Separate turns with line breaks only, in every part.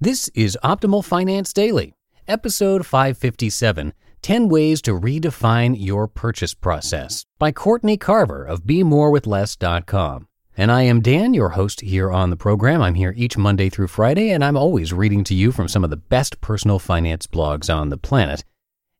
This is Optimal Finance Daily, episode 557 10 Ways to Redefine Your Purchase Process by Courtney Carver of BeMoreWithLess.com. And I am Dan, your host here on the program. I'm here each Monday through Friday, and I'm always reading to you from some of the best personal finance blogs on the planet.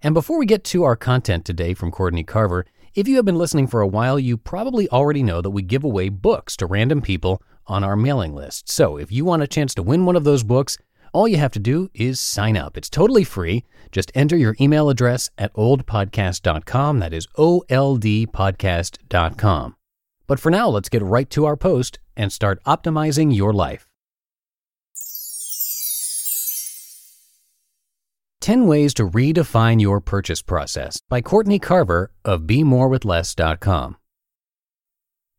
And before we get to our content today from Courtney Carver, if you have been listening for a while, you probably already know that we give away books to random people on our mailing list. So if you want a chance to win one of those books, all you have to do is sign up. It's totally free. Just enter your email address at oldpodcast.com. That is oldpodcast.com. But for now, let's get right to our post and start optimizing your life. 10 Ways to Redefine Your Purchase Process by Courtney Carver of BeMoreWithLess.com.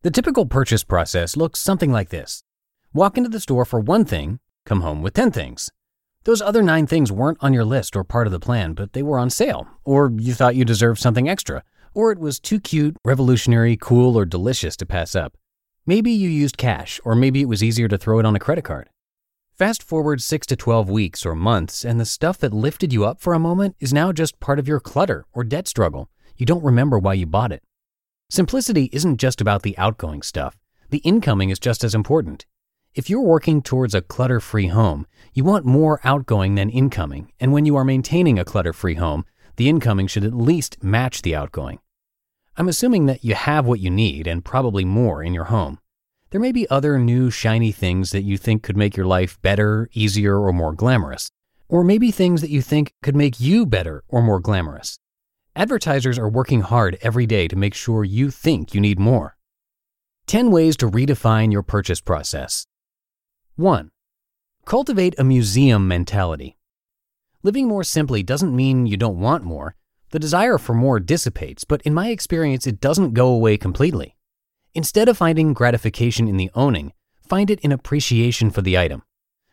The typical purchase process looks something like this Walk into the store for one thing, come home with 10 things. Those other nine things weren't on your list or part of the plan, but they were on sale, or you thought you deserved something extra, or it was too cute, revolutionary, cool, or delicious to pass up. Maybe you used cash, or maybe it was easier to throw it on a credit card. Fast forward 6 to 12 weeks or months, and the stuff that lifted you up for a moment is now just part of your clutter or debt struggle. You don't remember why you bought it. Simplicity isn't just about the outgoing stuff, the incoming is just as important. If you're working towards a clutter free home, you want more outgoing than incoming, and when you are maintaining a clutter free home, the incoming should at least match the outgoing. I'm assuming that you have what you need and probably more in your home. There may be other new shiny things that you think could make your life better, easier, or more glamorous. Or maybe things that you think could make you better or more glamorous. Advertisers are working hard every day to make sure you think you need more. 10 ways to redefine your purchase process. 1. Cultivate a museum mentality. Living more simply doesn't mean you don't want more. The desire for more dissipates, but in my experience, it doesn't go away completely. Instead of finding gratification in the owning, find it in appreciation for the item.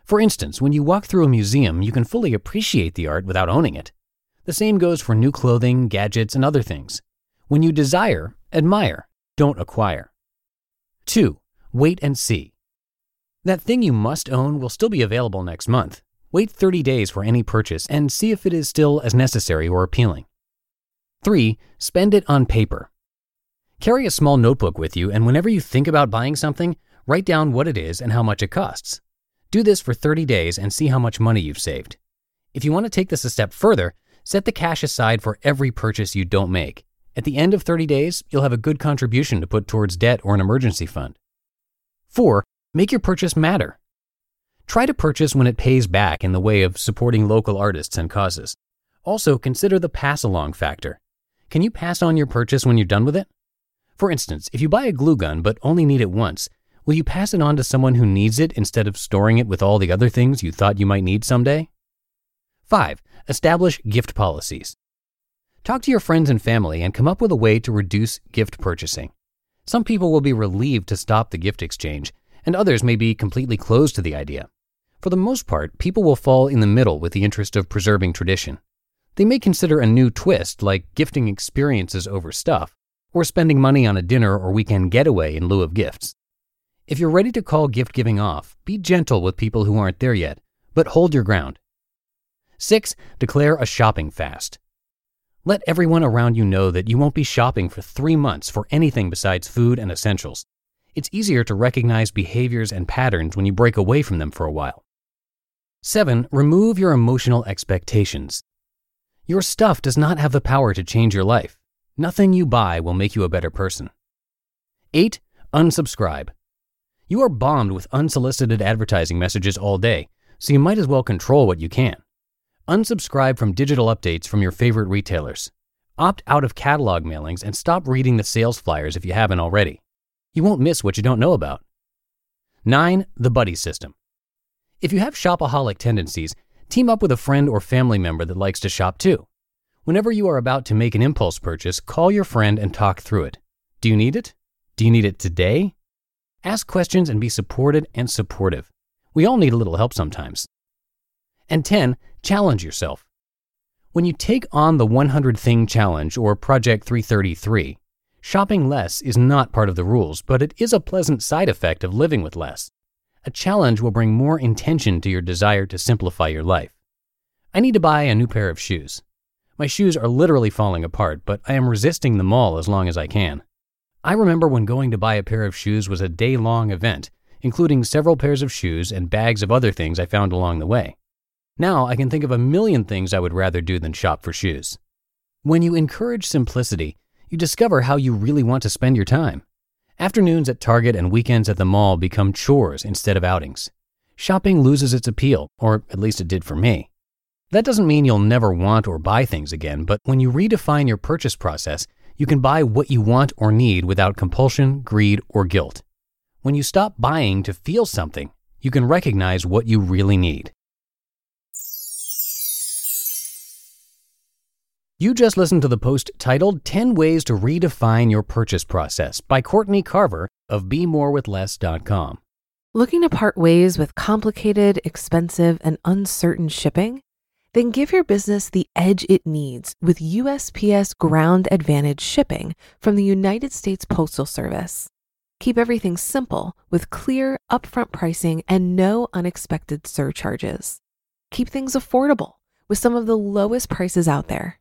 For instance, when you walk through a museum, you can fully appreciate the art without owning it. The same goes for new clothing, gadgets, and other things. When you desire, admire, don't acquire. 2. Wait and see. That thing you must own will still be available next month. Wait 30 days for any purchase and see if it is still as necessary or appealing. 3. Spend it on paper. Carry a small notebook with you, and whenever you think about buying something, write down what it is and how much it costs. Do this for 30 days and see how much money you've saved. If you want to take this a step further, set the cash aside for every purchase you don't make. At the end of 30 days, you'll have a good contribution to put towards debt or an emergency fund. 4. Make your purchase matter. Try to purchase when it pays back in the way of supporting local artists and causes. Also, consider the pass along factor. Can you pass on your purchase when you're done with it? For instance, if you buy a glue gun but only need it once, will you pass it on to someone who needs it instead of storing it with all the other things you thought you might need someday? 5. Establish gift policies. Talk to your friends and family and come up with a way to reduce gift purchasing. Some people will be relieved to stop the gift exchange, and others may be completely closed to the idea. For the most part, people will fall in the middle with the interest of preserving tradition. They may consider a new twist, like gifting experiences over stuff, or spending money on a dinner or weekend getaway in lieu of gifts. If you're ready to call gift giving off, be gentle with people who aren't there yet, but hold your ground. 6. Declare a shopping fast. Let everyone around you know that you won't be shopping for three months for anything besides food and essentials. It's easier to recognize behaviors and patterns when you break away from them for a while. 7. Remove your emotional expectations. Your stuff does not have the power to change your life. Nothing you buy will make you a better person. 8. Unsubscribe. You are bombed with unsolicited advertising messages all day, so you might as well control what you can. Unsubscribe from digital updates from your favorite retailers. Opt out of catalog mailings and stop reading the sales flyers if you haven't already. You won't miss what you don't know about. 9. The Buddy System. If you have shopaholic tendencies, team up with a friend or family member that likes to shop too. Whenever you are about to make an impulse purchase, call your friend and talk through it. Do you need it? Do you need it today? Ask questions and be supported and supportive. We all need a little help sometimes. And 10, challenge yourself. When you take on the 100 Thing Challenge or Project 333, shopping less is not part of the rules, but it is a pleasant side effect of living with less. A challenge will bring more intention to your desire to simplify your life. I need to buy a new pair of shoes. My shoes are literally falling apart, but I am resisting them all as long as I can. I remember when going to buy a pair of shoes was a day long event, including several pairs of shoes and bags of other things I found along the way. Now I can think of a million things I would rather do than shop for shoes. When you encourage simplicity, you discover how you really want to spend your time. Afternoons at Target and weekends at the mall become chores instead of outings. Shopping loses its appeal, or at least it did for me. That doesn't mean you'll never want or buy things again, but when you redefine your purchase process, you can buy what you want or need without compulsion, greed, or guilt. When you stop buying to feel something, you can recognize what you really need. You just listened to the post titled 10 Ways to Redefine Your Purchase Process by Courtney Carver of BeMoreWithLess.com.
Looking to part ways with complicated, expensive, and uncertain shipping? Then give your business the edge it needs with USPS Ground Advantage shipping from the United States Postal Service. Keep everything simple with clear, upfront pricing and no unexpected surcharges. Keep things affordable with some of the lowest prices out there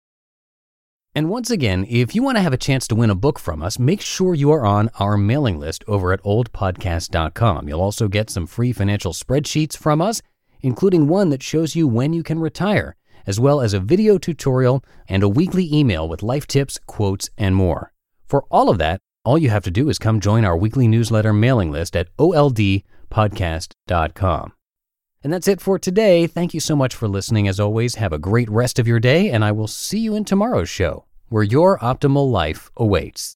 And once again, if you want to have a chance to win a book from us, make sure you are on our mailing list over at oldpodcast.com. You'll also get some free financial spreadsheets from us, including one that shows you when you can retire, as well as a video tutorial and a weekly email with life tips, quotes, and more. For all of that, all you have to do is come join our weekly newsletter mailing list at oldpodcast.com. And that's it for today. Thank you so much for listening. As always, have a great rest of your day, and I will see you in tomorrow's show, where your optimal life awaits.